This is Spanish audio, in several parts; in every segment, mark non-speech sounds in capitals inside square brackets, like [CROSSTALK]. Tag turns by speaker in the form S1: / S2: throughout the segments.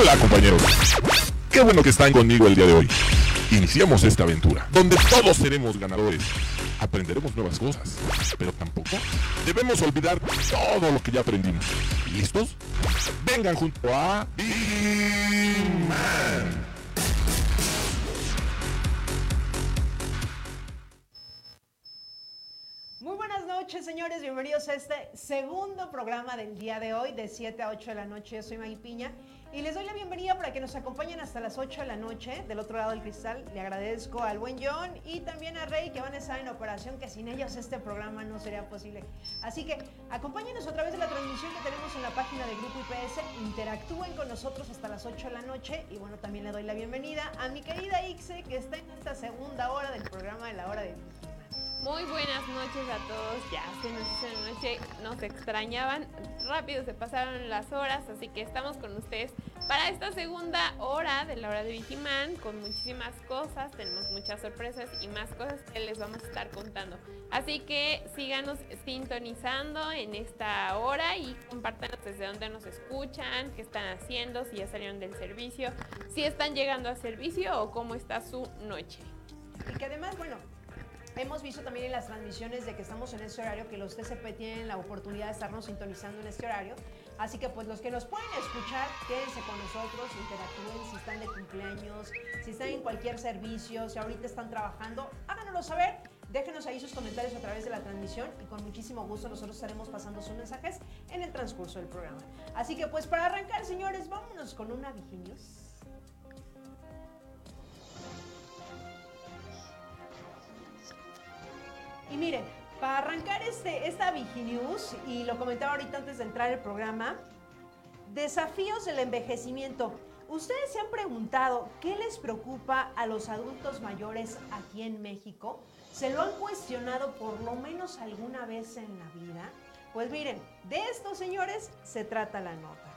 S1: Hola compañeros. Qué bueno que están conmigo el día de hoy. Iniciamos esta aventura, donde todos seremos ganadores. Aprenderemos nuevas cosas, pero tampoco debemos olvidar todo lo que ya aprendimos. ¿Listos? Vengan junto a Big.
S2: Segundo programa del día de hoy, de 7 a 8 de la noche. Yo soy Maggie Piña y les doy la bienvenida para que nos acompañen hasta las 8 de la noche del otro lado del cristal. Le agradezco al buen John y también a Rey que van a estar en operación, que sin ellos este programa no sería posible. Así que acompáñenos a través de la transmisión que tenemos en la página de Grupo IPS. Interactúen con nosotros hasta las 8 de la noche. Y bueno, también le doy la bienvenida a mi querida Ixe, que está en esta segunda hora del programa de la hora de
S3: muy buenas noches a todos. Ya se nos hizo la noche, nos extrañaban. Rápido se pasaron las horas, así que estamos con ustedes para esta segunda hora de la hora de Vigiman con muchísimas cosas. Tenemos muchas sorpresas y más cosas que les vamos a estar contando. Así que síganos sintonizando en esta hora y compártanos desde dónde nos escuchan, qué están haciendo, si ya salieron del servicio, si están llegando al servicio o cómo está su noche.
S2: Y que además, bueno, Hemos visto también en las transmisiones de que estamos en este horario que los TCP tienen la oportunidad de estarnos sintonizando en este horario. Así que pues los que nos pueden escuchar, quédense con nosotros, interactúen si están de cumpleaños, si están en cualquier servicio, si ahorita están trabajando, háganoslo saber. Déjenos ahí sus comentarios a través de la transmisión y con muchísimo gusto nosotros estaremos pasando sus mensajes en el transcurso del programa. Así que pues para arrancar, señores, vámonos con una Viginius. Y miren, para arrancar este, esta Viginews, y lo comentaba ahorita antes de entrar el programa, desafíos del envejecimiento. ¿Ustedes se han preguntado qué les preocupa a los adultos mayores aquí en México? ¿Se lo han cuestionado por lo menos alguna vez en la vida? Pues miren, de estos señores se trata la nota.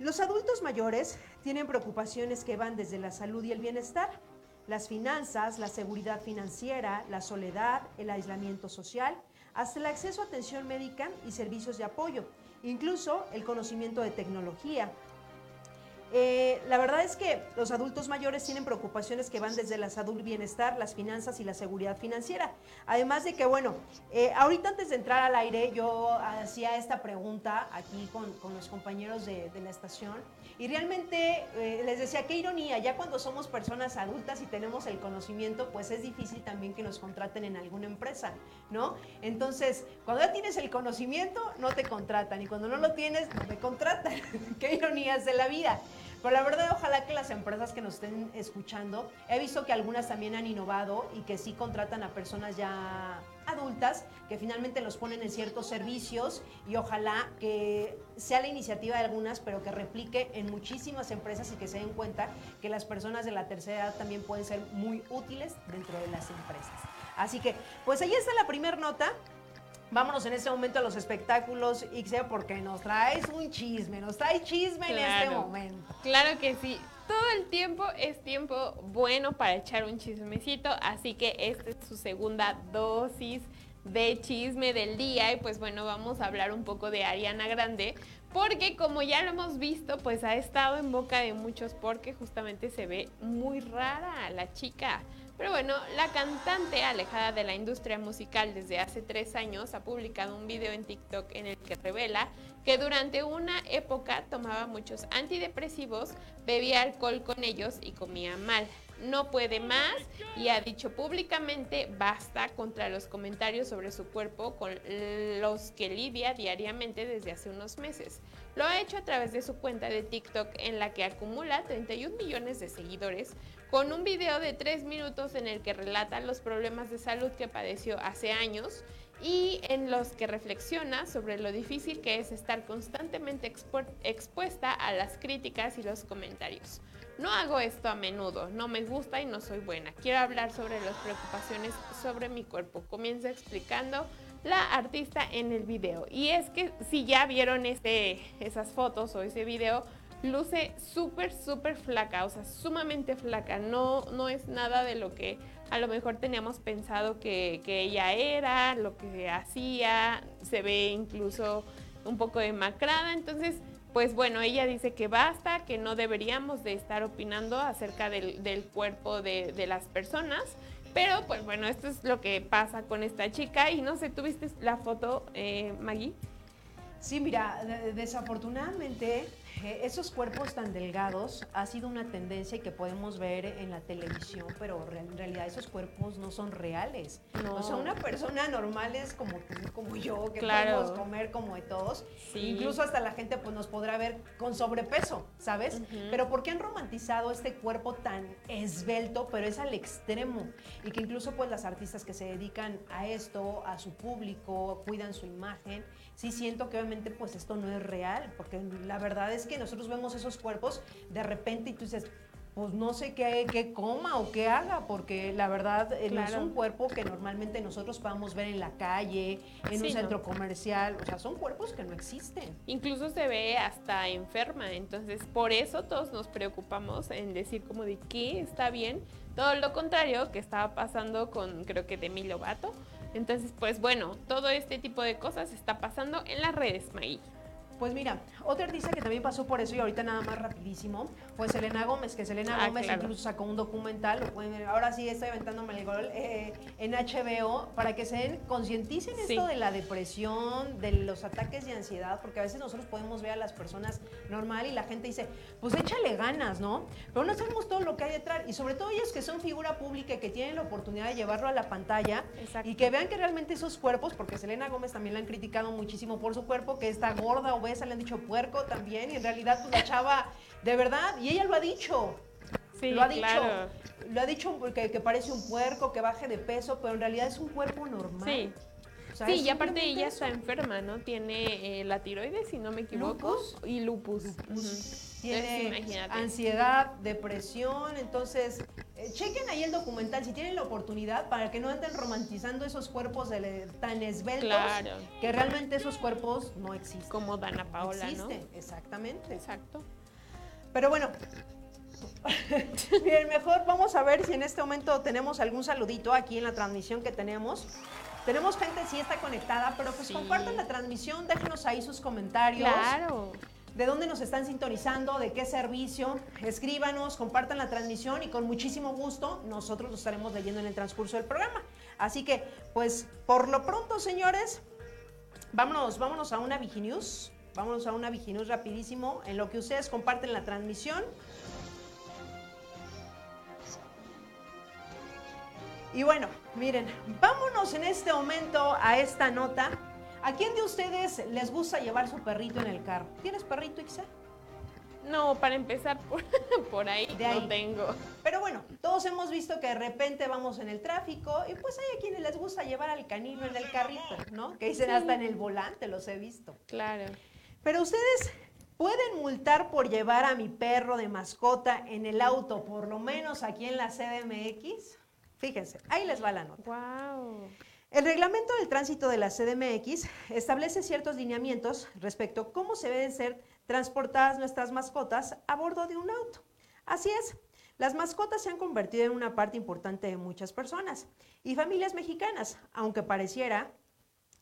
S2: Los adultos mayores tienen preocupaciones que van desde la salud y el bienestar las finanzas, la seguridad financiera, la soledad, el aislamiento social, hasta el acceso a atención médica y servicios de apoyo, incluso el conocimiento de tecnología, eh, la verdad es que los adultos mayores tienen preocupaciones que van desde la bienestar, las finanzas y la seguridad financiera. Además de que, bueno, eh, ahorita antes de entrar al aire yo hacía esta pregunta aquí con, los compañeros de, la estación y realmente eh, les decía, qué ironía, ya cuando somos personas adultas y tenemos el conocimiento, pues es difícil también que nos contraten en alguna empresa, ¿no? Entonces, cuando ya tienes el conocimiento, no te contratan y cuando no lo tienes, no te contratan. [LAUGHS] qué ironías de la vida. Pero la verdad, ojalá que las empresas que nos estén escuchando, he visto que algunas también han innovado y que sí contratan a personas ya adultas que finalmente los ponen en ciertos servicios y ojalá que sea la iniciativa de algunas, pero que replique en muchísimas empresas y que se den cuenta que las personas de la tercera edad también pueden ser muy útiles dentro de las empresas. Así que, pues ahí está la primera nota. Vámonos en este momento a los espectáculos, Ixe, porque nos traes un chisme, nos trae chisme en este momento.
S3: Claro que sí. Todo el tiempo es tiempo bueno para echar un chismecito, así que esta es su segunda dosis de chisme del día y pues bueno, vamos a hablar un poco de Ariana Grande, porque como ya lo hemos visto, pues ha estado en boca de muchos porque justamente se ve muy rara la chica. Pero bueno, la cantante, alejada de la industria musical desde hace tres años, ha publicado un video en TikTok en el que revela que durante una época tomaba muchos antidepresivos, bebía alcohol con ellos y comía mal. No puede más y ha dicho públicamente basta contra los comentarios sobre su cuerpo con los que lidia diariamente desde hace unos meses. Lo ha hecho a través de su cuenta de TikTok en la que acumula 31 millones de seguidores, con un video de tres minutos en el que relata los problemas de salud que padeció hace años y en los que reflexiona sobre lo difícil que es estar constantemente expuesta a las críticas y los comentarios. No hago esto a menudo, no me gusta y no soy buena. Quiero hablar sobre las preocupaciones sobre mi cuerpo. Comienza explicando la artista en el video. Y es que si ya vieron ese, esas fotos o ese video, luce súper, súper flaca, o sea, sumamente flaca. No, no es nada de lo que a lo mejor teníamos pensado que, ella era, lo que hacía, se ve incluso un poco demacrada. Entonces, pues bueno, ella dice que basta, que no deberíamos de estar opinando acerca del, cuerpo de, de, las personas. Pero pues bueno, esto es lo que pasa con esta chica. Y no sé, ¿tuviste la foto, eh, Maggie?
S2: Sí, mira, desafortunadamente esos cuerpos tan delgados ha sido una tendencia que podemos ver en la televisión, pero en realidad esos cuerpos no son reales. No. O sea, una persona normal es como tú, como yo, que podemos comer como de todos. Incluso hasta la gente pues nos podrá ver con sobrepeso, ¿sabes? Pero ¿por qué han romantizado este cuerpo tan esbelto, pero es al extremo? Y que incluso pues las artistas que se dedican a esto, a su público, cuidan su imagen, sí siento que obviamente pues esto no es real, porque la verdad es que nosotros vemos esos cuerpos de repente y tú dices, pues no sé qué, qué coma o qué haga, porque la verdad eh, no es un cuerpo que normalmente nosotros podamos ver en la calle, en un centro comercial, o sea, son cuerpos que no existen.
S3: Incluso se ve hasta enferma, entonces por eso todos nos preocupamos en decir como de qué está bien, todo lo contrario que estaba pasando con creo que Demi Lovato, entonces, pues bueno, todo este tipo de cosas está pasando en las redes, Maggie.
S2: Pues mira, otra artista que también pasó por eso y ahorita nada más rapidísimo fue Selena Gómez, que Selena ah, Gómez incluso sacó un documental, lo pueden ver, ahora sí estoy aventándome el gol, eh, en HBO para que se concienticen esto de la depresión, de los ataques de ansiedad, porque a veces nosotros podemos ver a las personas normal y la gente dice, pues échale ganas, ¿no? Pero no sabemos todo lo que hay detrás y sobre todo ellos que son figura pública y que tienen la oportunidad de llevarlo a la pantalla y que vean que realmente esos cuerpos, porque Selena Gómez también la han criticado muchísimo por su cuerpo, que está gorda o le han dicho puerco también, y en realidad pues la chava, de verdad, y ella lo ha dicho. Sí, lo ha dicho. Lo ha dicho porque que parece un puerco, que baje de peso, pero en realidad es un cuerpo normal.
S3: Sí. sí, y aparte ella está enferma, ¿no? Tiene eh, la tiroides, si no me equivoco, y lupus.
S2: Tiene ansiedad, depresión, entonces eh, chequen ahí el documental si tienen la oportunidad para que no anden romantizando esos cuerpos tan esbeltos que realmente esos cuerpos no existen.
S3: Como Dana Paola,
S2: existen, exactamente.
S3: Exacto.
S2: Pero bueno, [LAUGHS] bien, mejor vamos a ver si en este momento tenemos algún saludito aquí en la transmisión que tenemos. Tenemos gente sí está conectada, pero pues compartan la transmisión, déjenos ahí sus comentarios.
S3: Claro
S2: de dónde nos están sintonizando, de qué servicio. Escríbanos, compartan la transmisión y con muchísimo gusto nosotros lo estaremos leyendo en el transcurso del programa. Así que, pues, por lo pronto, señores, vámonos, vámonos a una Viginews. Vámonos a una Viginews rapidísimo, en lo que ustedes comparten la transmisión. Y bueno, miren, vámonos en este momento a esta nota ¿A quién de ustedes les gusta llevar su perrito en el carro? ¿Tienes perrito, Ixa?
S3: No, para empezar por, [LAUGHS] ahí, no tengo.
S2: Pero bueno, todos hemos visto que de repente vamos en el tráfico y pues hay a quienes les gusta llevar al canino en el carrito, ¿no? Que dicen hasta en el volante, los he visto.
S3: Claro.
S2: Pero ustedes pueden multar por llevar a mi perro de mascota en el auto, por lo menos aquí en la CDMX. Fíjense, ahí les va la nota.
S3: Wow.
S2: El reglamento del tránsito de la CDMX establece ciertos lineamientos respecto a cómo se deben ser transportadas nuestras mascotas a bordo de un auto. Así es, las mascotas se han convertido en una parte importante de muchas personas y familias mexicanas, aunque pareciera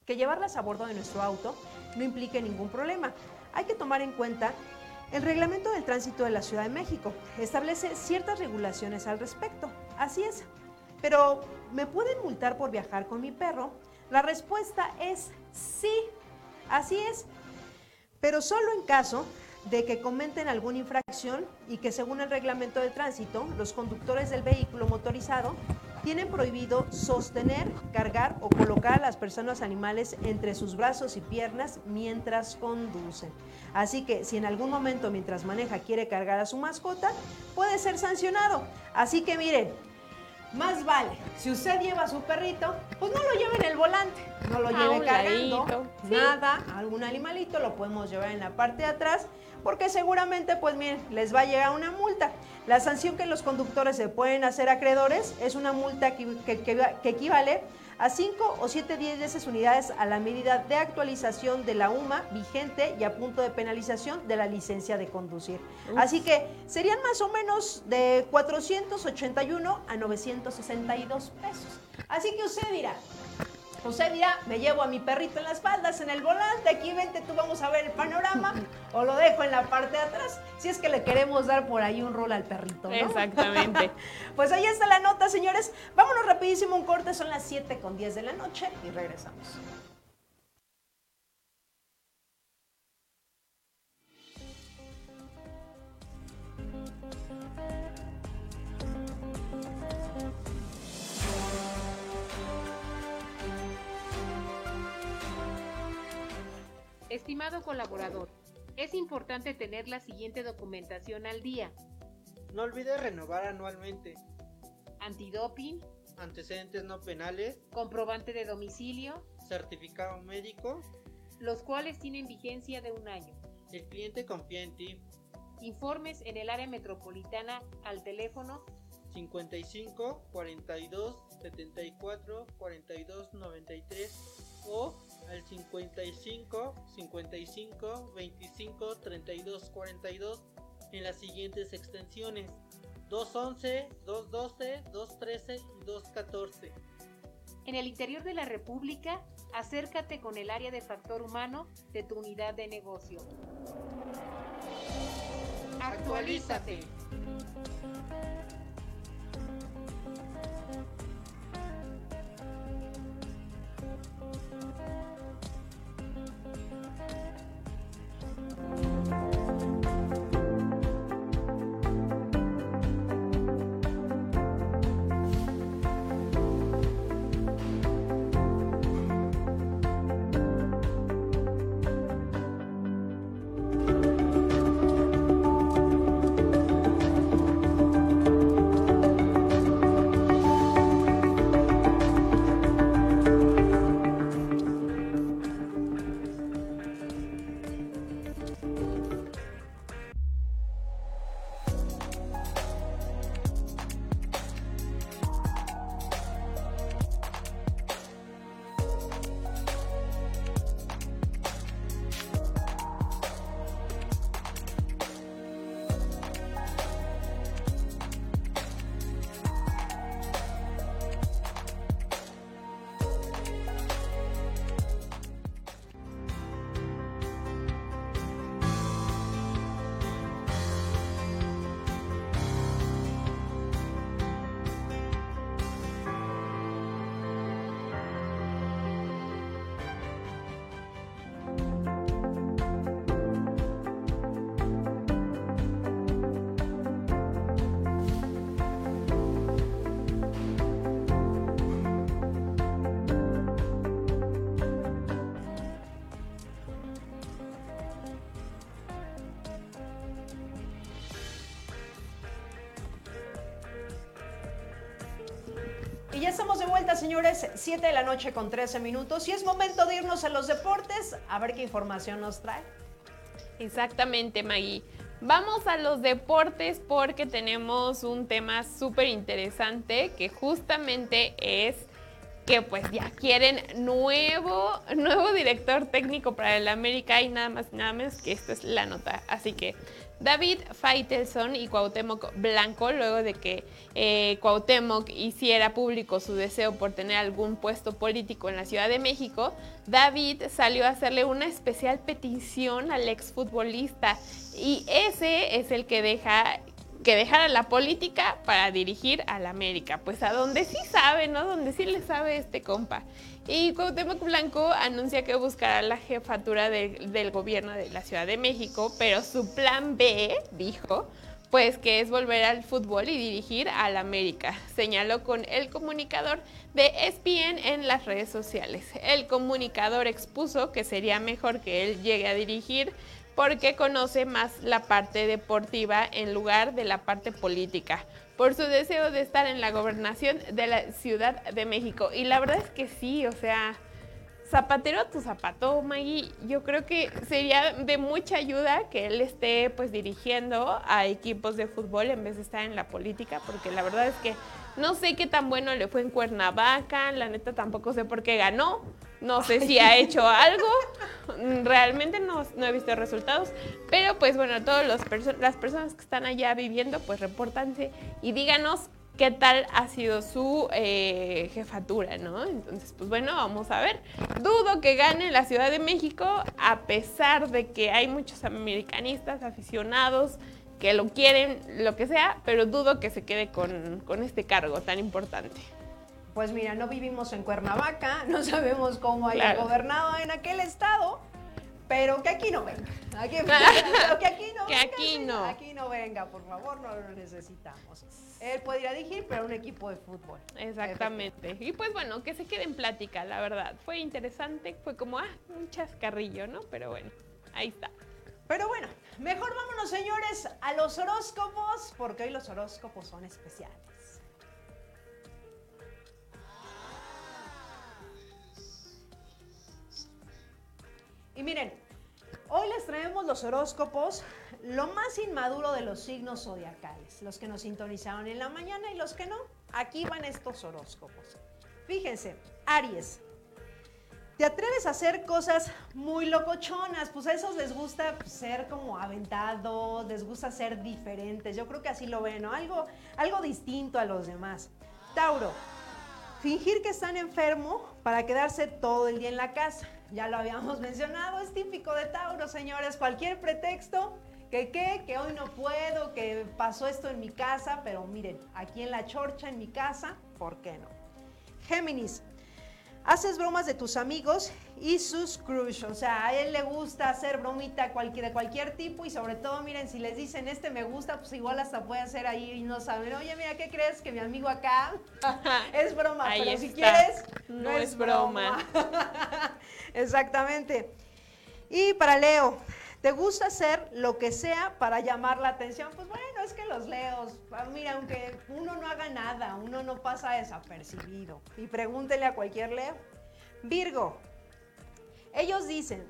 S2: que llevarlas a bordo de nuestro auto no implique ningún problema. Hay que tomar en cuenta el reglamento del tránsito de la Ciudad de México. Establece ciertas regulaciones al respecto. Así es, pero, ¿me pueden multar por viajar con mi perro? La respuesta es sí, así es, pero solo en caso de que cometen alguna infracción y que según el reglamento de tránsito, los conductores del vehículo motorizado tienen prohibido sostener, cargar o colocar a las personas animales entre sus brazos y piernas mientras conducen. Así que si en algún momento mientras maneja quiere cargar a su mascota, puede ser sancionado. Así que miren, más vale, si usted lleva a su perrito, pues no lo lleve en el volante, no lo lleve cargando, nada, algún animalito lo podemos llevar en la parte de atrás, porque seguramente, pues miren, les va a llegar una multa. La sanción que los conductores se pueden hacer acreedores es una multa que, que equivale a 5 o 7 10 unidades a la medida de actualización de la UMA vigente y a punto de penalización de la licencia de conducir. Así que serían más o menos de 481 a 962 pesos. Así que usted dirá, José dirá, me llevo a mi perrito en las espaldas, en el volante, aquí vente, tú vamos a ver el panorama, o lo dejo en la parte de atrás, si es que le queremos dar por ahí un rol al perrito, ¿no?
S3: Exactamente. [LAUGHS]
S2: pues ahí está la nota, señores. Vámonos rapidísimo un corte, son las 7 con 10 de la noche y regresamos.
S4: Estimado colaborador, es importante tener la siguiente documentación al día.
S5: No olvides renovar anualmente.
S4: Antidoping,
S5: Antecedentes no penales,
S4: comprobante de domicilio,
S5: certificado médico.
S4: los cuales tienen vigencia de un año.
S5: El cliente confía en ti.
S4: Informes en el área metropolitana al teléfono
S5: 55 42 74 42 93 o al 55 55 25 32 42 en las siguientes extensiones 211, 212, 213 y 214.
S4: En el interior de la República, acércate con el área de factor humano de tu unidad de negocio. Actualízate.
S2: Señores, 7 de la noche con 13 minutos y es momento de irnos a los deportes a ver qué información nos trae.
S3: Exactamente, Maggie. Vamos a los deportes porque tenemos un tema súper interesante que justamente es que pues ya quieren nuevo, nuevo director técnico para el América y nada más nada menos que esta es la nota. Así que David Faitelson y Cuauhtémoc Blanco, luego de que eh, Cuauhtémoc hiciera público su deseo por tener algún puesto político en la Ciudad de México, David salió a hacerle una especial petición al exfutbolista y ese es el que deja que dejara la política para dirigir al América, pues a donde sí sabe, ¿no? Donde sí le sabe este compa. Y Cuauhtémoc Blanco anuncia que buscará la jefatura de- del gobierno de la Ciudad de México, pero su plan B, dijo, pues que es volver al fútbol y dirigir al América, señaló con el comunicador de ESPN en las redes sociales. El comunicador expuso que sería mejor que él llegue a dirigir porque conoce más la parte deportiva en lugar de la parte política, por su deseo de estar en la gobernación de la Ciudad de México. Y la verdad es que sí, o sea, zapatero a tu zapato, Maggie, yo creo que sería de mucha ayuda que él esté pues dirigiendo a equipos de fútbol en vez de estar en la política, porque la verdad es que no sé qué tan bueno le fue en Cuernavaca, la neta tampoco sé por qué ganó, no sé si ha hecho algo, realmente no, no he visto resultados, pero pues bueno, todas las personas que están allá viviendo, pues repórtanse y díganos qué tal ha sido su eh, jefatura, ¿no? Entonces, pues bueno, vamos a ver. Dudo que gane la Ciudad de México, a pesar de que hay muchos americanistas aficionados que lo quieren, lo que sea, pero dudo que se quede con, con este cargo tan importante.
S2: Pues mira, no vivimos en Cuernavaca, [LAUGHS] no sabemos cómo haya
S3: Claro.
S2: gobernado en aquel estado, pero que aquí no venga. Aquí, [LAUGHS] que aquí no
S3: Que
S2: venga.
S3: aquí no.
S2: Aquí no venga, por favor, no lo necesitamos. Él puede ir a dirigir, pero un equipo de fútbol.
S3: Exactamente. Y pues bueno, que se quede en plática, la verdad. Fue interesante, fue como, ah, un chascarrillo, ¿no? Pero bueno, ahí está.
S2: Pero bueno, mejor vámonos, señores, a los horóscopos, porque hoy los horóscopos son especiales. Y miren, hoy les traemos los horóscopos, lo más inmaduro de los signos zodiacales, los que nos sintonizaron en la mañana y los que no. Aquí van estos horóscopos. Fíjense, Aries, te atreves a hacer cosas muy locochonas, pues a esos les gusta ser como aventados, les gusta ser diferentes, yo creo que así lo ven, ¿no? Algo, algo distinto a los demás. Tauro, fingir que están enfermo para quedarse todo el día en la casa, ya lo habíamos mencionado, es típico de Tauro, señores, cualquier pretexto, que qué, que hoy no puedo, que pasó esto en mi casa, pero miren, aquí en la chorcha, en mi casa, ¿por qué no? Géminis, haces bromas de tus amigos y sus crush. O sea, a él le gusta hacer bromita cualquier, de cualquier tipo y sobre todo, miren, si les dicen este me gusta, pues igual hasta puede hacer ahí y no saben, oye, mira, ¿qué crees? Que mi amigo acá [LAUGHS] es broma,
S3: Ahí
S2: pero si
S3: está.
S2: quieres,
S3: No es broma. [LAUGHS]
S2: Exactamente. Y para Leo, ¿te gusta hacer lo que sea para llamar la atención? Pues bueno, es que los Leos, ah, mira, aunque uno no haga nada, uno no pasa desapercibido. Y pregúntele a cualquier Leo. Virgo, ellos dicen,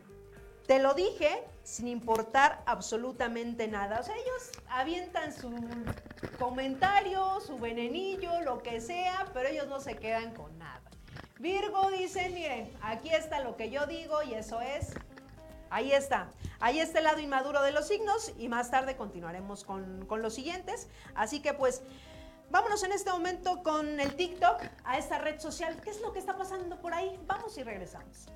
S2: te lo dije sin importar absolutamente nada. O sea, ellos avientan su comentario, su venenillo, lo que sea, pero ellos no se quedan con nada. Virgo dice, miren, aquí está lo que yo digo y eso es Ahí está. Ahí está el lado inmaduro de los signos y más tarde continuaremos con, con los siguientes. Así que pues vámonos en este momento con el TikTok a esta red social. ¿Qué es lo que está pasando por ahí? Vamos y regresamos.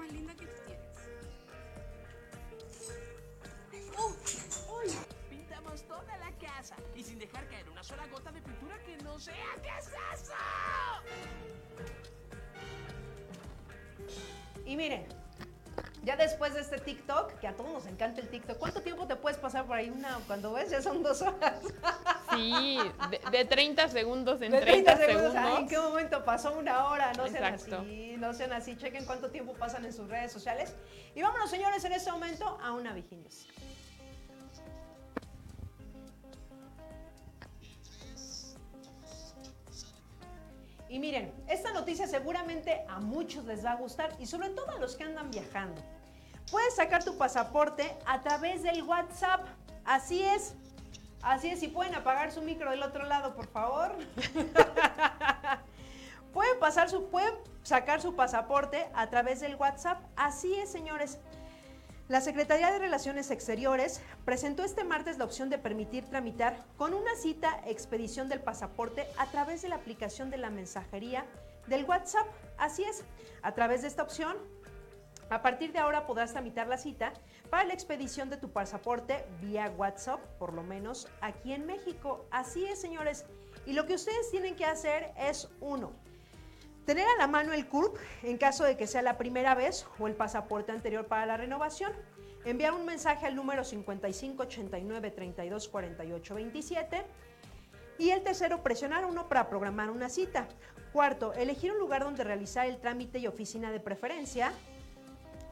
S6: Más linda que tú tienes?
S7: Pintamos toda la casa y sin dejar caer una sola gota de pintura que no sea. ¿Qué es eso?
S2: Y miren, ya después de este TikTok, que a todos nos encanta el TikTok, ¿cuánto tiempo te puedes pasar por ahí? Una, cuando ves, ya son dos horas. [LAUGHS]
S3: Sí, de, de 30 segundos en
S2: De
S3: 30,
S2: 30 segundos.
S3: segundos.
S2: Ay, ¿En qué momento pasó una hora? No sean
S3: Exacto.
S2: así, no sean así. Chequen cuánto tiempo pasan en sus redes sociales. Y vámonos, señores, en este momento a una Viginius. Y miren, esta noticia seguramente a muchos les va a gustar y sobre todo a los que andan viajando. Puedes sacar tu pasaporte a través del WhatsApp. Así es. Así es, si pueden apagar su micro del otro lado, por favor. [LAUGHS] pueden, pasar su, pueden sacar su pasaporte a través del WhatsApp. Así es, señores. La Secretaría de Relaciones Exteriores presentó este martes la opción de permitir tramitar con una cita expedición del pasaporte a través de la aplicación de la mensajería del WhatsApp. Así es, a través de esta opción, a partir de ahora podrás tramitar la cita para la expedición de tu pasaporte vía WhatsApp, por lo menos aquí en México. Así es, señores. Y lo que ustedes tienen que hacer es uno, Tener a la mano el CURP en caso de que sea la primera vez o el pasaporte anterior para la renovación. Enviar un mensaje al número 5589 32 48 27. Y el tercero, presionar uno para programar una cita. Cuarto, elegir un lugar donde realizar el trámite y oficina de preferencia.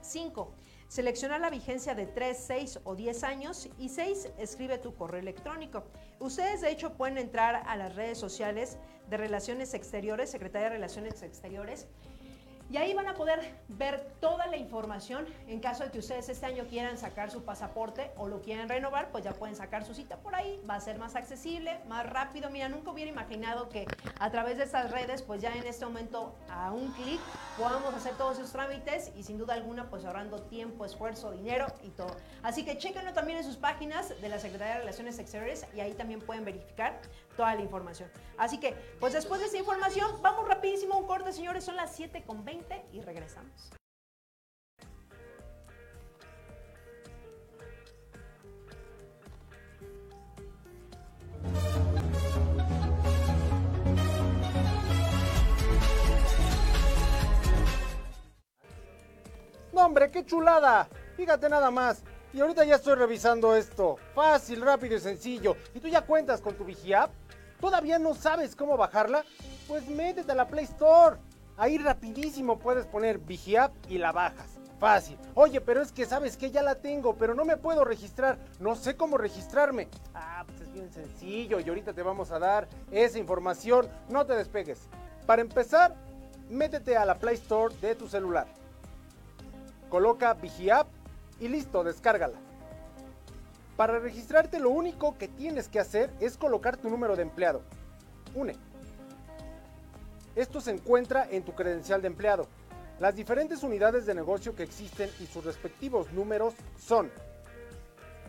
S2: 5. Seleccionar la vigencia de 3, 6 o 10 años. Y 6. Escribe tu correo electrónico. Ustedes de hecho pueden entrar a las redes sociales de Relaciones Exteriores, Secretaría de Relaciones Exteriores, Y ahí van a poder ver toda la información. En caso de que ustedes este año quieran sacar su pasaporte o lo quieran renovar, pues ya pueden sacar su cita por ahí. Va a ser más accesible, más rápido. Mira, nunca hubiera imaginado que a través de estas redes, pues ya en este momento a un clic podamos hacer todos esos trámites y sin duda alguna, pues ahorrando tiempo, esfuerzo, dinero y todo. Así que chéquenlo también en sus páginas de la Secretaría de Relaciones Exteriores y ahí también pueden verificar toda la información. Así que, pues después de esta información, vamos rapidísimo a un corte, señores. Son las 7 con 20 y regresamos.
S8: No, hombre, qué chulada. Fíjate nada más. Y ahorita ya estoy revisando esto. Fácil, rápido y sencillo. ¿Y tú ya cuentas con tu Vigiapp? ¿Todavía no sabes cómo bajarla? Pues métete a la Play Store. Ahí rapidísimo puedes poner Vigiapp y la bajas. Fácil. Oye, pero es que sabes que ya la tengo, pero no me puedo registrar. No sé cómo registrarme. Ah, pues es bien sencillo y ahorita te vamos a dar esa información. No te despegues. Para empezar, métete a la Play Store de tu celular. Coloca Vigiapp y listo, descárgala. Para registrarte lo único que tienes que hacer es colocar tu número de empleado. UNE. Esto se encuentra en tu credencial de empleado. Las diferentes unidades de negocio que existen y sus respectivos números son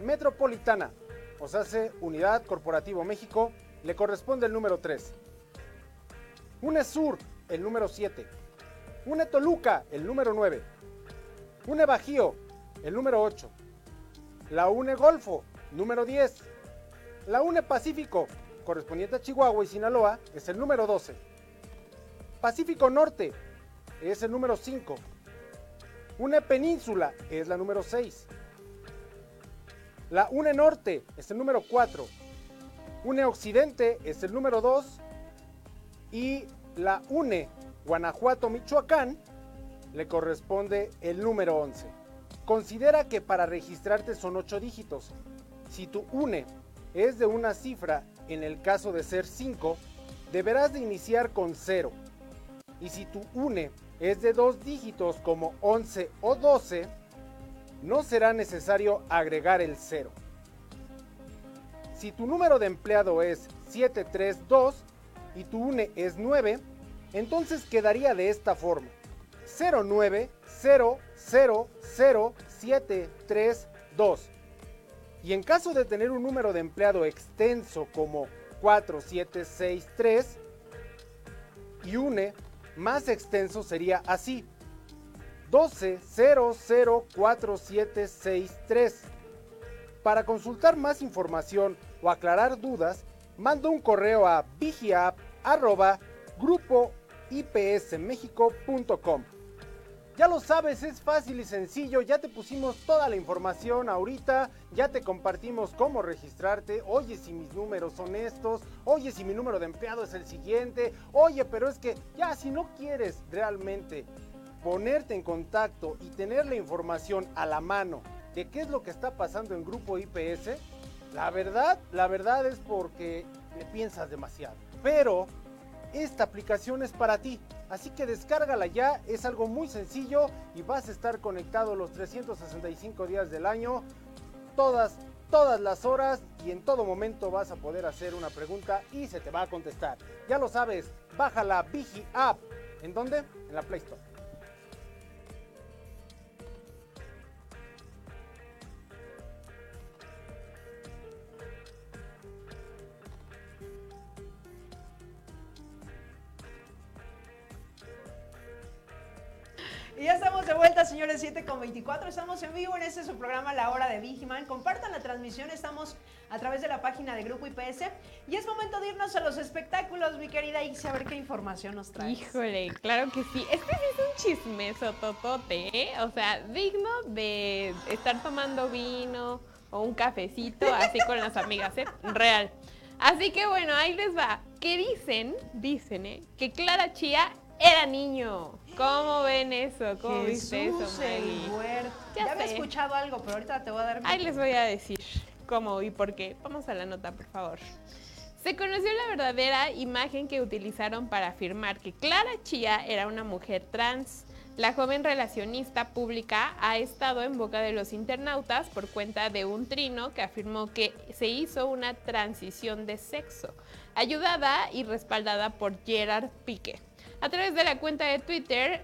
S8: Metropolitana, o sea, Unidad Corporativo México, le corresponde el número 3. UNESUR, el número 7. UNE Toluca, el número 9. UNE Bajío, el número 8. La UNE Golfo, número 10. La UNE Pacífico, correspondiente a Chihuahua y Sinaloa, es el número 12. Pacífico Norte, es el número 5. UNE Península, es la número 6. La UNE Norte, es el número 4. UNE Occidente, es el número 2. Y la UNE Guanajuato, Michoacán, le corresponde el número 11. Considera que para registrarte son 8 dígitos. Si tu UNE es de una cifra, en el caso de ser 5, deberás de iniciar con 0. Y si tu UNE es de dos dígitos como 11 o 12, no será necesario agregar el 0. Si tu número de empleado es 732 y tu UNE es 9, entonces quedaría de esta forma. 090000732. Y en caso de tener un número de empleado extenso como 4763 y UNE más extenso sería así. 12004763. Para consultar más información o aclarar dudas, manda un correo a vigiap@grupoipsmexico.com. Ya lo sabes, es fácil y sencillo, ya te pusimos toda la información ahorita, ya te compartimos cómo registrarte, oye si mis números son estos, oye si mi número de empleado es el siguiente, oye pero es que ya si no quieres realmente ponerte en contacto y tener la información a la mano de qué es lo que está pasando en Grupo IPS, la verdad, la verdad es porque le piensas demasiado. Pero esta aplicación es para ti. Así que descárgala ya, es algo muy sencillo y vas a estar conectado los 365 días del año, todas, todas las horas y en todo momento vas a poder hacer una pregunta y se te va a contestar. Ya lo sabes, baja la Vigi App. ¿En dónde? En la Play Store.
S2: Y ya estamos de vuelta, señores, 7 con 24. Estamos en vivo en este su programa La Hora de Vigiman. Compartan la transmisión, estamos a través de la página de Grupo IPS. Y es momento de irnos a los espectáculos, mi querida Ixi, a ver qué información nos trae.
S3: Híjole, claro que sí. Este sí es un chismeso totote, ¿eh? O sea, digno de estar tomando vino o un cafecito así con las amigas, ¿eh? Real. Así que bueno, ahí les va. ¿Qué dicen? Dicen, ¿eh? Que Clara Chía era niño. ¿Cómo ven eso? ¿Cómo viste eso,
S2: el huerto.
S3: Ya
S2: Ya, había escuchado algo, pero ahorita te voy a dar
S3: Ahí les voy a decir cómo y por qué. Vamos a la nota, por favor. Se conoció la verdadera imagen que utilizaron para afirmar que Clara Chía era una mujer trans. La joven relacionista pública ha estado en boca de los internautas por cuenta de un trino que afirmó que se hizo una transición de sexo, ayudada y respaldada por Gerard Piqué. A través de la cuenta de Twitter,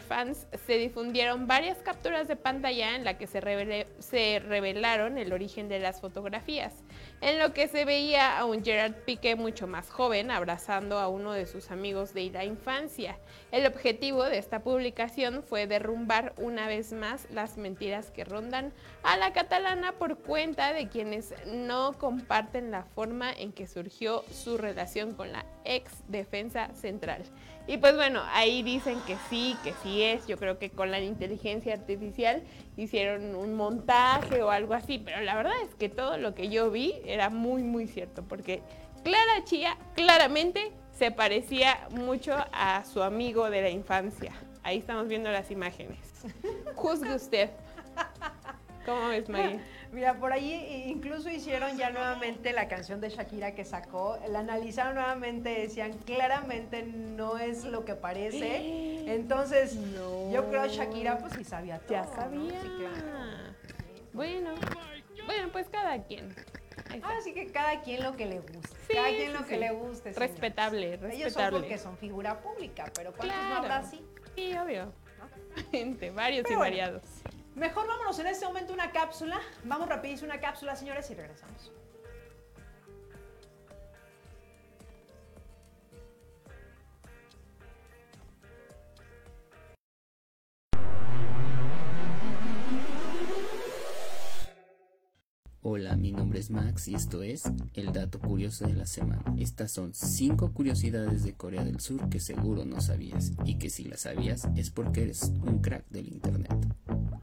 S3: Fans, se difundieron varias capturas de pantalla en la que se, se revelaron el origen de las fotografías, en lo que se veía a un Gerard Piqué mucho más joven abrazando a uno de sus amigos de la infancia. El objetivo de esta publicación fue derrumbar una vez más las mentiras que rondan a la catalana por cuenta de quienes no comparten la forma en que surgió su relación con la ex defensa central. Y pues bueno, ahí dicen que sí, que sí es. Yo creo que con la inteligencia artificial hicieron un montaje o algo así, pero la verdad es que todo lo que yo vi era muy, muy cierto, porque Clara Chía claramente se parecía mucho a su amigo de la infancia. Ahí estamos viendo las imágenes. Juzgue usted. ¿Cómo ves, Maggie?
S2: Mira, por ahí incluso hicieron ya nuevamente la canción de Shakira que sacó, la analizaron nuevamente, decían claramente no es lo que parece. Entonces, yo creo Shakira pues sí sabía todo.
S3: Ya
S2: ¿no?
S3: sabía.
S2: Sí, claro.
S3: Bueno, bueno, pues cada quien. Está.
S2: Así que cada quien lo que le guste.
S3: Sí,
S2: cada quien
S3: sí,
S2: lo que le guste. señores.
S3: Respetable,
S2: Ellos son
S3: respetable.
S2: porque son figura pública, pero ¿cuántos
S3: Claro.
S2: no habrá así?
S3: Sí, obvio. [LAUGHS] Gente, varios
S2: Pero
S3: y
S2: bueno.
S3: variados.
S2: Mejor vámonos en este momento una cápsula. Vamos rapidísimo una cápsula, señores, y regresamos.
S9: Hola, mi nombre es Max y esto es el dato curioso de la semana. Estas son 5 curiosidades de Corea del Sur que seguro no sabías y que si las sabías es porque eres un crack del Internet.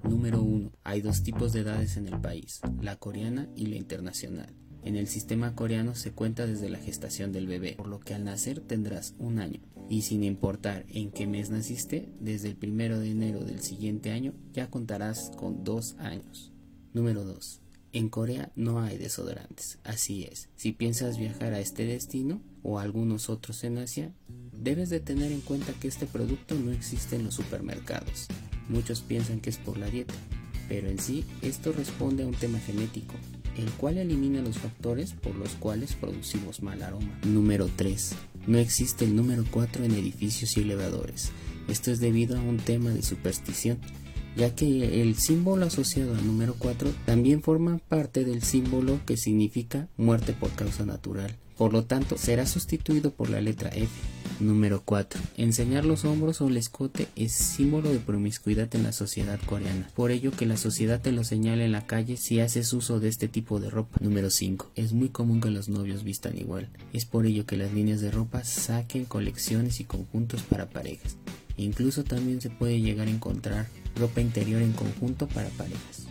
S9: Número 1. Hay dos tipos de edades en el país, la coreana y la internacional. En el sistema coreano se cuenta desde la gestación del bebé, por lo que al nacer tendrás un año. Y sin importar en qué mes naciste, desde el primero de enero del siguiente año ya contarás con dos años. Número 2. En Corea no hay desodorantes, así es. Si piensas viajar a este destino o a algunos otros en Asia, debes de tener en cuenta que este producto no existe en los supermercados. Muchos piensan que es por la dieta, pero en sí esto responde a un tema genético, el cual elimina los factores por los cuales producimos mal aroma. Número 3. No existe el número 4 en edificios y elevadores. Esto es debido a un tema de superstición ya que el símbolo asociado al número 4 también forma parte del símbolo que significa muerte por causa natural. Por lo tanto, será sustituido por la letra F. Número 4. Enseñar los hombros o el escote es símbolo de promiscuidad en la sociedad coreana. Por ello que la sociedad te lo señala en la calle si haces uso de este tipo de ropa. Número 5. Es muy común que los novios vistan igual. Es por ello que las líneas de ropa saquen colecciones y conjuntos para parejas. Incluso también se puede llegar a encontrar ropa interior en conjunto para parejas.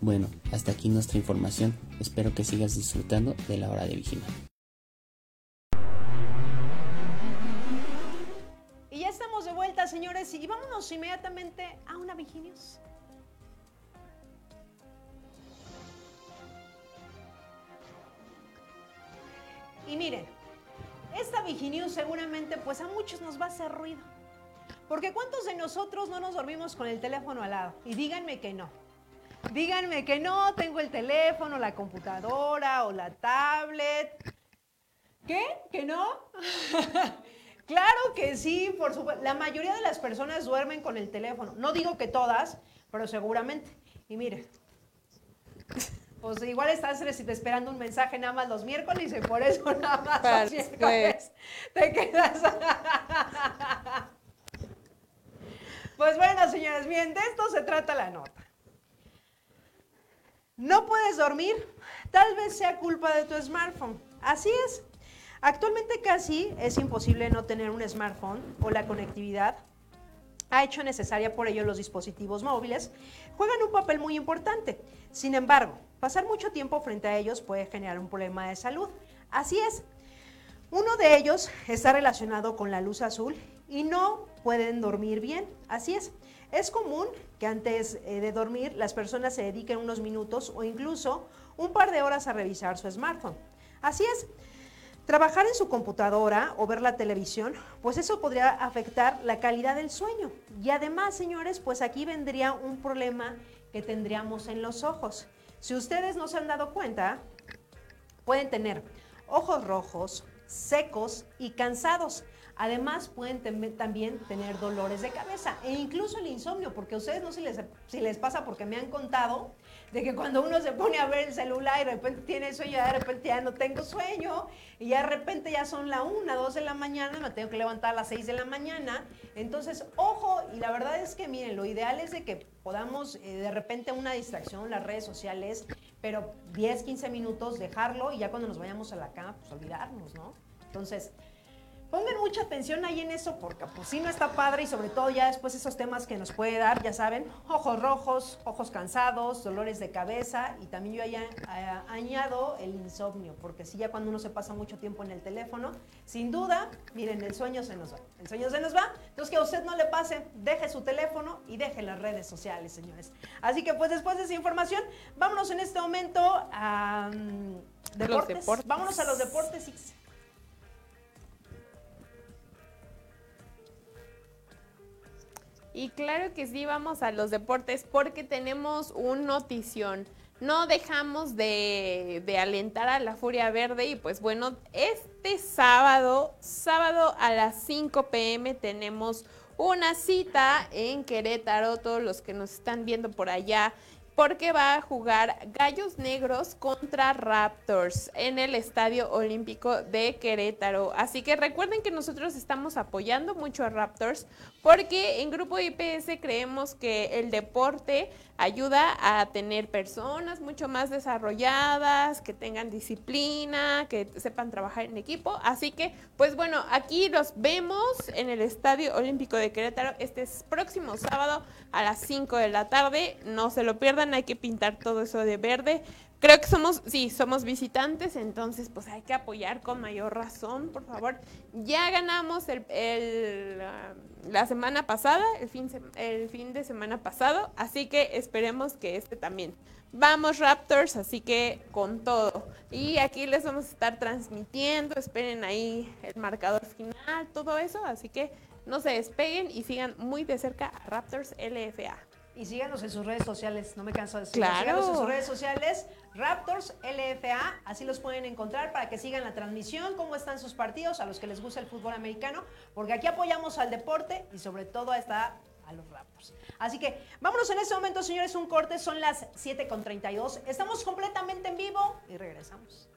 S9: Bueno, hasta aquí nuestra información. Espero que sigas disfrutando de la hora de vigilar.
S2: Y ya estamos de vuelta, señores, y vámonos inmediatamente a una Viginius. Y miren, esta Viginews seguramente pues a muchos nos va a hacer ruido. Porque ¿cuántos de nosotros no nos dormimos con el teléfono al lado? Y díganme que no. Díganme que no, tengo el teléfono, la computadora o la tablet. ¿Qué? ¿Que no? [LAUGHS] claro que sí, por supuesto. La mayoría de las personas duermen con el teléfono. No digo que todas, pero seguramente. Y mire, pues igual estás esperando un mensaje nada más los miércoles y por eso [LAUGHS] nada más
S3: Para
S2: los miércoles [LAUGHS] te quedas. pues bueno, señores, bien, de esto se trata la nota. ¿No puedes dormir? Tal vez sea culpa de tu smartphone. Así es. Actualmente casi es imposible no tener un smartphone o la conectividad ha hecho necesaria por ello los dispositivos móviles, juegan un papel muy importante. Sin embargo, pasar mucho tiempo frente a ellos puede generar un problema de salud. Así es. Uno de ellos está relacionado con la luz azul y no pueden dormir bien. Así es. Es común que antes eh, de dormir las personas se dediquen unos minutos o incluso un par de horas a revisar su smartphone. Así es. Trabajar en su computadora o ver la televisión, pues eso podría afectar la calidad del sueño. Y además, señores, pues aquí vendría un problema que tendríamos en los ojos. Si ustedes no se han dado cuenta, pueden tener ojos rojos, secos y cansados. Además, pueden también tener dolores de cabeza e incluso el insomnio, porque a ustedes no si les, si les pasa, porque me han contado de que cuando uno se pone a ver el celular y de repente tiene sueño, de repente ya no tengo sueño, y ya de repente ya son la 1, 2 de la mañana, me tengo que levantar a las 6 de la mañana. Entonces, ojo, y la verdad es que miren, lo ideal es de que podamos eh, de repente una distracción, las redes sociales, pero 10, 15 minutos dejarlo y ya cuando nos vayamos a la cama, pues olvidarnos, ¿no? Entonces, Pongan mucha atención ahí en eso porque pues sí no está padre y sobre todo ya después esos temas que nos puede dar, ya saben, ojos rojos, ojos cansados, dolores de cabeza y también yo ya eh, añado el insomnio porque si ya cuando uno se pasa mucho tiempo en el teléfono, sin duda, miren, el sueño se nos va, el sueño se nos va, entonces que a usted no le pase, deje su teléfono y deje las redes sociales, señores. Así que pues después de esa información, vámonos en este momento a mm, deportes.
S3: deportes.
S2: Vámonos a los deportes,
S3: Y claro que sí, vamos a los deportes porque tenemos un notición. No dejamos de, de alentar a la Furia Verde y pues bueno, este sábado, sábado a las 5 pm tenemos una cita en Querétaro, todos los que nos están viendo por allá, porque va a jugar Gallos Negros contra Raptors en el Estadio Olímpico de Querétaro. Así que recuerden que nosotros estamos apoyando mucho a Raptors porque en Grupo IPS creemos que el deporte ayuda a tener personas mucho más desarrolladas, que tengan disciplina, que sepan trabajar en equipo. Así que, pues bueno, aquí los vemos en el Estadio Olímpico de Querétaro este es próximo sábado a las 5 de la tarde. No se lo pierdan, hay que pintar todo eso de verde. Creo que somos, sí, somos visitantes, entonces pues hay que apoyar con mayor razón, por favor. Ya ganamos el, el, ah, la semana pasada, el fin, el fin de semana pasado, así que esperemos que este también. Vamos Raptors, así que con todo. Y aquí les vamos a estar transmitiendo, esperen ahí el marcador final, todo eso, así que no se despeguen y sigan muy de cerca a Raptors LFA.
S2: Y síganos en sus redes sociales, no me canso de decir.
S3: Claro.
S2: Síganos en sus redes sociales, Raptors LFA, así los pueden encontrar para que sigan la transmisión, cómo están sus partidos, a los que les gusta el fútbol americano, porque aquí apoyamos al deporte y sobre todo está a los Raptors. Así que vámonos en este momento, señores, un corte, son las 7.32, estamos completamente en vivo y regresamos.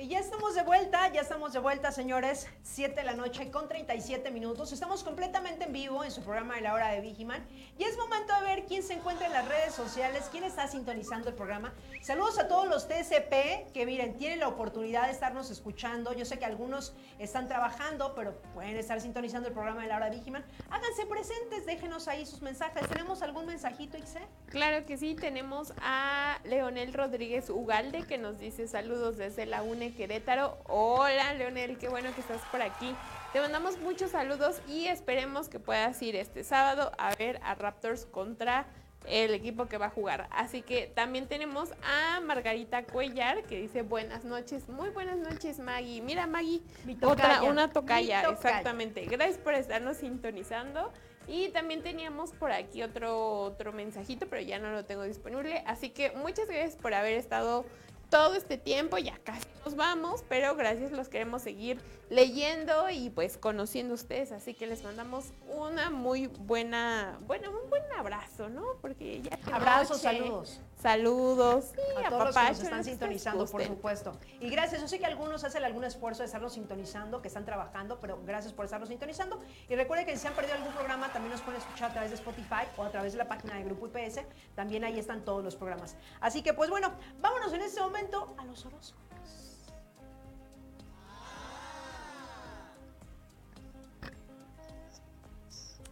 S2: Y ya estamos de vuelta, ya estamos de vuelta, señores. 7 de la noche con 37 minutos. Estamos completamente en vivo en su programa de la hora de Vigiman. Y es momento de ver quién se encuentra en las redes sociales, quién está sintonizando el programa. Saludos a todos los TCP que, miren, tienen la oportunidad de estarnos escuchando. Yo sé que algunos están trabajando, pero pueden estar sintonizando el programa de la hora Vigiman. Háganse presentes, déjenos ahí sus mensajes. ¿Tenemos algún mensajito, Ixe?
S3: Claro que sí, tenemos a Leonel Rodríguez Ugalde que nos dice saludos desde la UNE Querétaro. Hola Leonel, qué bueno que estás por aquí. Te mandamos muchos saludos y esperemos que puedas ir este sábado a ver a Raptors contra el equipo que va a jugar. Así que también tenemos a Margarita Cuellar que dice buenas noches, muy buenas noches Maggie. Mira Maggie,
S2: Mi
S3: otra, una tocaya,
S2: tocaya.
S3: exactamente. Gracias por estarnos sintonizando. Y también teníamos por aquí otro, otro mensajito, pero ya no lo tengo disponible. Así que muchas gracias por haber estado todo este tiempo. Ya casi nos vamos, pero gracias, los queremos seguir leyendo y pues conociendo ustedes. Así que les mandamos una muy buena, bueno, un buen abrazo, ¿no? Porque ya
S2: Abrazos, saludos.
S3: Saludos. Sí,
S2: a todos los que nos están sintonizando, por supuesto. Y gracias, yo sé que algunos hacen algún esfuerzo de estarnos sintonizando, que están trabajando, pero gracias por estarnos sintonizando. Y recuerden que si se han perdido algún programa, también nos pueden escuchar a través de Spotify o a través de la página de Grupo IPS. También ahí están todos los programas. Así que, pues bueno, vámonos en este momento a los horóscopos.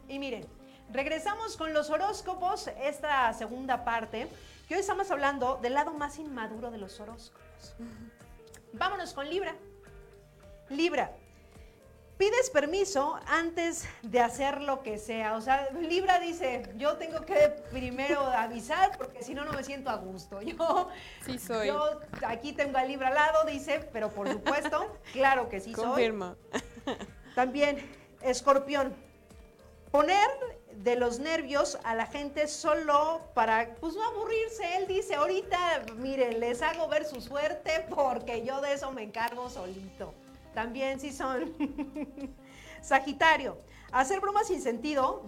S2: Y miren, regresamos con los horóscopos, esta segunda parte, que hoy estamos hablando del lado más inmaduro de los horóscopos. Vámonos con Libra. Libra, pides permiso antes de hacer lo que sea. O sea, Libra dice, yo tengo que primero avisar porque si no, no me siento a gusto. [LAUGHS] Yo,
S3: Sí soy.
S2: yo aquí tengo a Libra al lado, dice, pero por supuesto, claro que sí soy.
S3: Confirma.
S2: También, escorpión, poner de los nervios a la gente solo para, pues no aburrirse. Él dice, ahorita, miren, les hago ver su suerte porque yo de eso me encargo solito. También sí son. [LAUGHS] Sagitario, hacer bromas sin sentido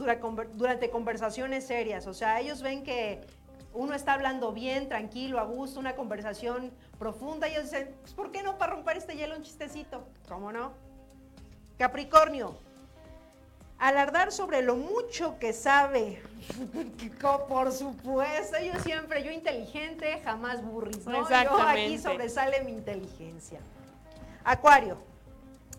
S2: durante conversaciones serias. O sea, ellos ven que uno está hablando bien, tranquilo, a gusto, una conversación profunda. Y ellos dicen, pues, ¿por qué no para romper este hielo un chistecito? ¿Cómo no? Capricornio, alardar sobre lo mucho que sabe. [LAUGHS] Por supuesto, yo siempre, yo inteligente, jamás burris, ¿no? Yo aquí sobresale mi inteligencia. Acuario,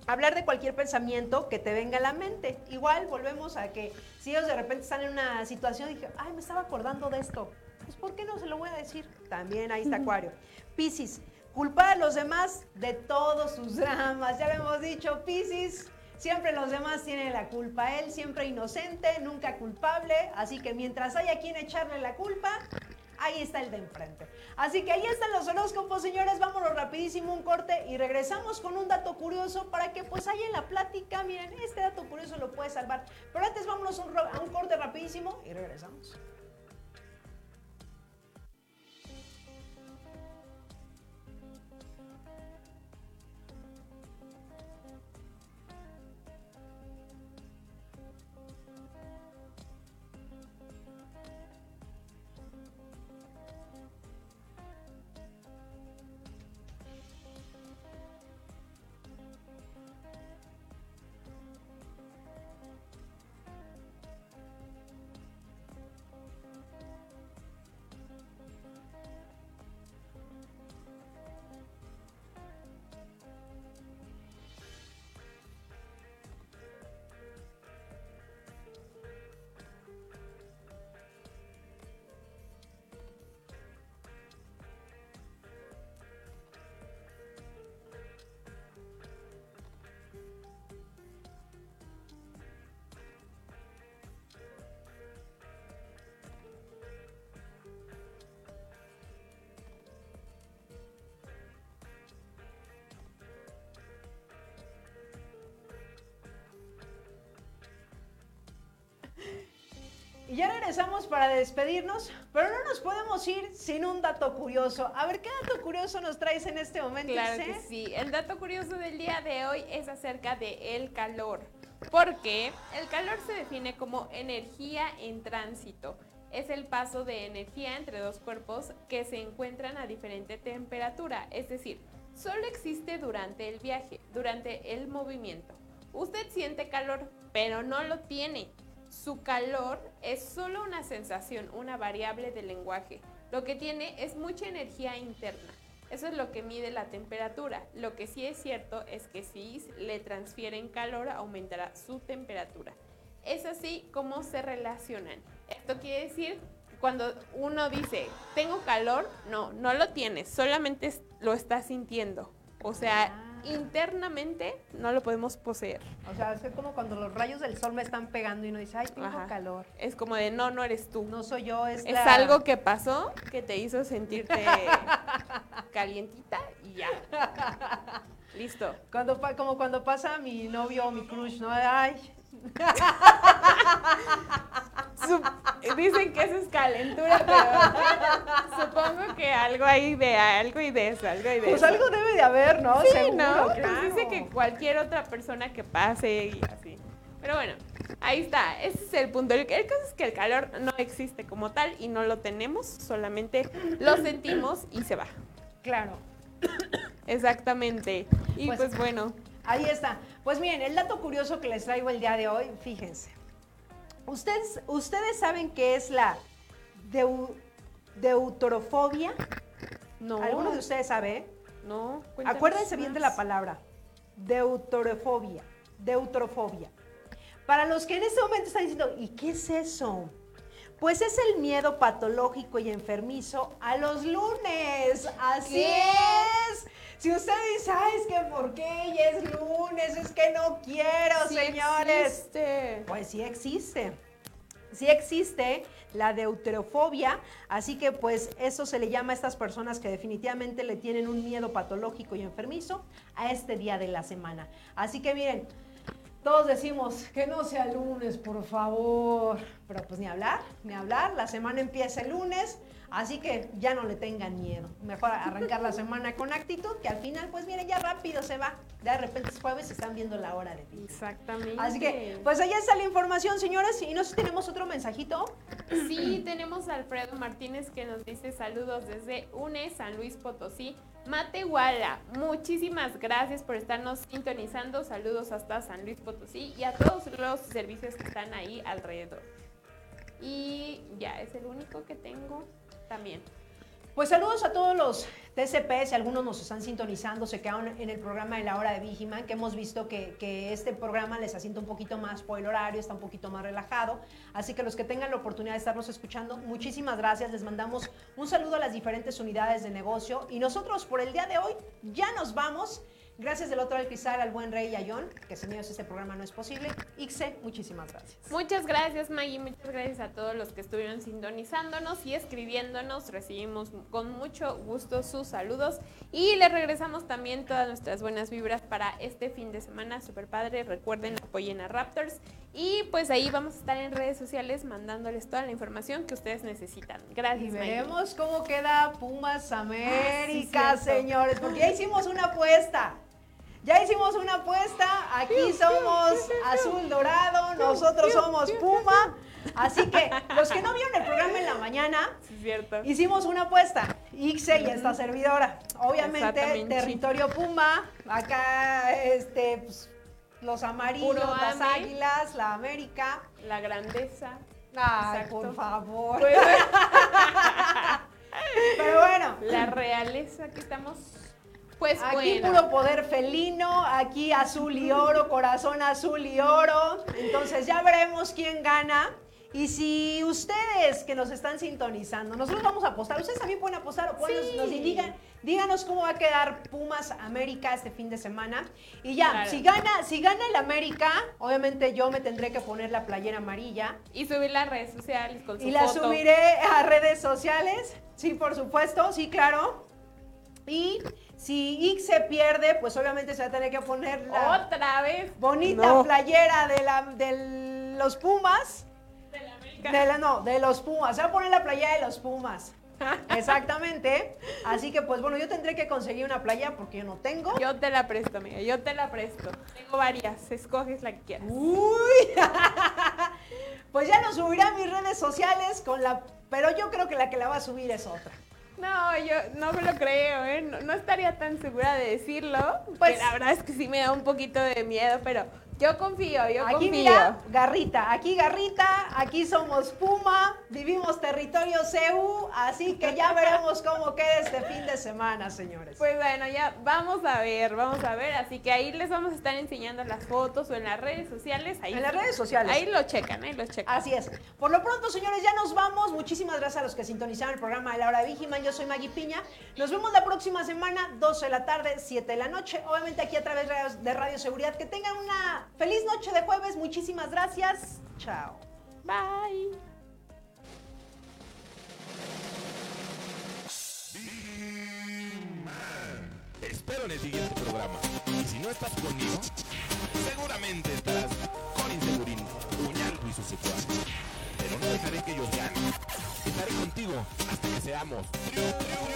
S2: hablar de cualquier pensamiento que te venga a la mente. Igual volvemos a que si ellos de repente están en una situación y dije, ay, me estaba acordando de esto, pues ¿por qué no se lo voy a decir? También ahí está Acuario. Piscis, culpar a los demás de todos sus dramas. Ya lo hemos dicho, Piscis. Siempre los demás tienen la culpa, él siempre inocente, nunca culpable, así que mientras haya quien echarle la culpa, ahí está el de enfrente. Así que ahí están los horóscopos, señores, vámonos rapidísimo un corte y regresamos con un dato curioso para que pues ahí en la plática, miren, este dato curioso lo puede salvar. Pero antes vámonos a un, ro- a un corte rapidísimo y regresamos. Y ya regresamos para despedirnos, pero no nos podemos ir sin un dato curioso. A ver, ¿qué dato curioso nos traes en este momento?
S3: Claro que sí. El dato curioso del día de hoy es acerca de el calor. Porque el calor se define como energía en tránsito. Es el paso de energía entre dos cuerpos que se encuentran a diferente temperatura. Es decir, solo existe durante el viaje, durante el movimiento. Usted siente calor, pero no lo tiene. Su calor es solo una sensación, una variable del lenguaje. Lo que tiene es mucha energía interna. Eso es lo que mide la temperatura. Lo que sí es cierto es que si le transfieren calor, aumentará su temperatura. Es así como se relacionan. Esto quiere decir cuando uno dice, tengo calor, no, no lo tienes, solamente lo estás sintiendo. O sea, internamente no lo podemos poseer.
S2: O sea, es como cuando los rayos del sol me están pegando y uno dice, ay, tengo
S3: Ajá.
S2: calor.
S3: Es como de, no, no eres tú.
S2: No soy yo, es,
S3: Es
S2: la-
S3: algo que pasó que te hizo sentirte [LAUGHS] calientita y ya. [LAUGHS] Listo.
S2: Cuando, como cuando pasa mi novio o mi crush, ¿no? Ay,
S3: Dicen que eso es calentura, pero supongo que algo hay de algo y de eso, algo y de
S2: pues
S3: eso.
S2: algo debe de haber, ¿no?
S3: Sí,
S2: Seguro,
S3: ¿no? Pues
S2: claro.
S3: dice que cualquier otra persona que pase y así. Pero bueno, ahí está. Ese es el punto. El, el caso es que el calor no existe como tal y no lo tenemos, solamente lo sentimos y se va.
S2: Claro.
S3: Exactamente. Y
S2: Pues-
S3: pues, bueno,
S2: Ahí está. Pues miren, el dato curioso que les traigo el día de hoy, fíjense. Ustedes, ustedes saben qué es la deu- deuterofobia.
S3: no.
S2: ¿Alguno de ustedes sabe?
S3: No,
S2: Acuérdense bien de la palabra. Deuterofobia. Deuterofobia. Para los que en este momento están diciendo, ¿y qué es eso? Pues es el miedo patológico y enfermizo a los lunes. Así
S3: ¿Qué?
S2: es. Si usted dice, ay, es que ¿por qué ya es lunes? Es que no quiero,
S3: Sí
S2: señores.
S3: existe.
S2: Pues sí existe. Sí existe la deuterofobia, así que pues eso se le llama a estas personas que definitivamente le tienen un miedo patológico y enfermizo a este día de la semana. Así que miren, todos decimos que no sea lunes, por favor, pero pues ni hablar, ni hablar, la semana empieza el lunes, así que ya no le tengan miedo. Mejor arrancar la semana con actitud, que al final pues miren, ya rápido se va. De repente es jueves y están viendo la hora de ti.
S3: Exactamente.
S2: Así que, pues allá está la información, señores. Y no sé si tenemos otro mensajito.
S3: Sí, tenemos a Alfredo Martínez que nos dice saludos desde UNE, San Luis Potosí. Matehuala, muchísimas gracias por estarnos sintonizando. Saludos hasta San Luis Potosí y a todos los servicios que están ahí alrededor. Y ya, es el único que tengo también.
S2: Pues saludos a todos los TCP, si algunos nos están sintonizando, se quedaron en el programa de la hora de Vigiman, que hemos visto que, que este programa les asienta un poquito más por el horario, está un poquito más relajado. Así que los que tengan la oportunidad de estarnos escuchando, muchísimas gracias. Les mandamos un saludo a las diferentes unidades de negocio. Y nosotros por el día de hoy ya nos vamos. Gracias del otro del cristal al buen Rey y a John, que sin ellos este programa no es posible. Ixe, muchísimas gracias.
S3: Muchas gracias Maggie, muchas gracias a todos los que estuvieron sintonizándonos y escribiéndonos. Recibimos con mucho gusto sus saludos y les regresamos también todas nuestras buenas vibras para este fin de semana super padre. Recuerden, apoyen a Raptors y pues ahí vamos a estar en redes sociales mandándoles toda la información que ustedes necesitan. Gracias.
S2: Y
S3: Maggie.
S2: veremos cómo queda Pumas América,
S3: Ah, sí, cierto.
S2: señores, porque ya hicimos una apuesta. Ya hicimos una apuesta. Aquí somos azul dorado, nosotros somos Puma. Así que los que no vieron el programa en la mañana,
S3: Sí, es cierto.
S2: hicimos una apuesta. Ixe y esta servidora. Obviamente, territorio Puma. Acá, este, pues, los amarillos,
S3: Puro
S2: las
S3: ame.
S2: águilas, la América.
S3: La grandeza.
S2: Ay,
S3: Exacto.
S2: por favor.
S3: Pues, [LAUGHS]
S2: Pero bueno.
S3: la realeza que estamos. Pues
S2: Aquí
S3: bueno.
S2: puro poder felino, aquí azul y oro, corazón azul y oro. Entonces ya veremos quién gana. Y si ustedes que nos están sintonizando, nosotros vamos a apostar, ustedes también pueden apostar o pueden
S3: Sí.
S2: nos, nos digan, díganos cómo va a quedar Pumas América este fin de semana. Y ya,
S3: Claro.
S2: si gana, si gana el América, obviamente yo me tendré que poner la playera amarilla
S3: Y subir las redes sociales con su
S2: y la
S3: foto.
S2: subiré a redes sociales. Sí, por supuesto, sí, claro. Y si X se pierde, pues obviamente se va a tener que poner la
S3: Otra vez.
S2: bonita
S3: No.
S2: playera de, la, de los Pumas.
S3: De la América.
S2: De la, no, de los Pumas. Se va a poner la playera de los Pumas. [LAUGHS] Exactamente. Así que, pues bueno, yo tendré que conseguir una playa porque yo no tengo.
S3: Yo te la presto, amiga. Yo te la presto. Tengo varias. Escoges la que quieras.
S2: Uy. [LAUGHS] pues ya lo subiré a mis redes sociales con la. Pero yo creo que la que la va a subir es otra.
S3: No, yo no me lo creo, ¿eh? No, no estaría tan segura de decirlo. Pues- la verdad es que sí me da un poquito de miedo, pero yo confío, yo
S2: Aquí
S3: confío.
S2: mira, Garrita, aquí Garrita, aquí somos Puma, vivimos territorio CEU, así que ya [LAUGHS] veremos cómo queda este fin de semana, señores.
S3: Pues bueno, ya vamos a ver, vamos a ver. Así que ahí les vamos a estar enseñando las fotos o en las redes sociales. Ahí,
S2: En las redes sociales.
S3: Ahí lo checan, ahí lo checan.
S2: Así es. Por lo pronto, señores, ya nos vamos. Muchísimas gracias a los que sintonizaron el programa de la hora Vigiman. Yo soy Maggie Piña. Nos vemos la próxima semana, 12 de la tarde, 7 de la noche. Obviamente aquí a través de Radio- de Radio Seguridad. Que tengan una feliz noche de jueves. Muchísimas gracias. Chao.
S3: Bye.
S1: Te espero en el siguiente programa. Y si no estás conmigo, seguramente estarás con Insegurín, Puñal y su secuaz. Pero no dejaré que ellos ganen. Estaré contigo hasta que seamos triunfadores.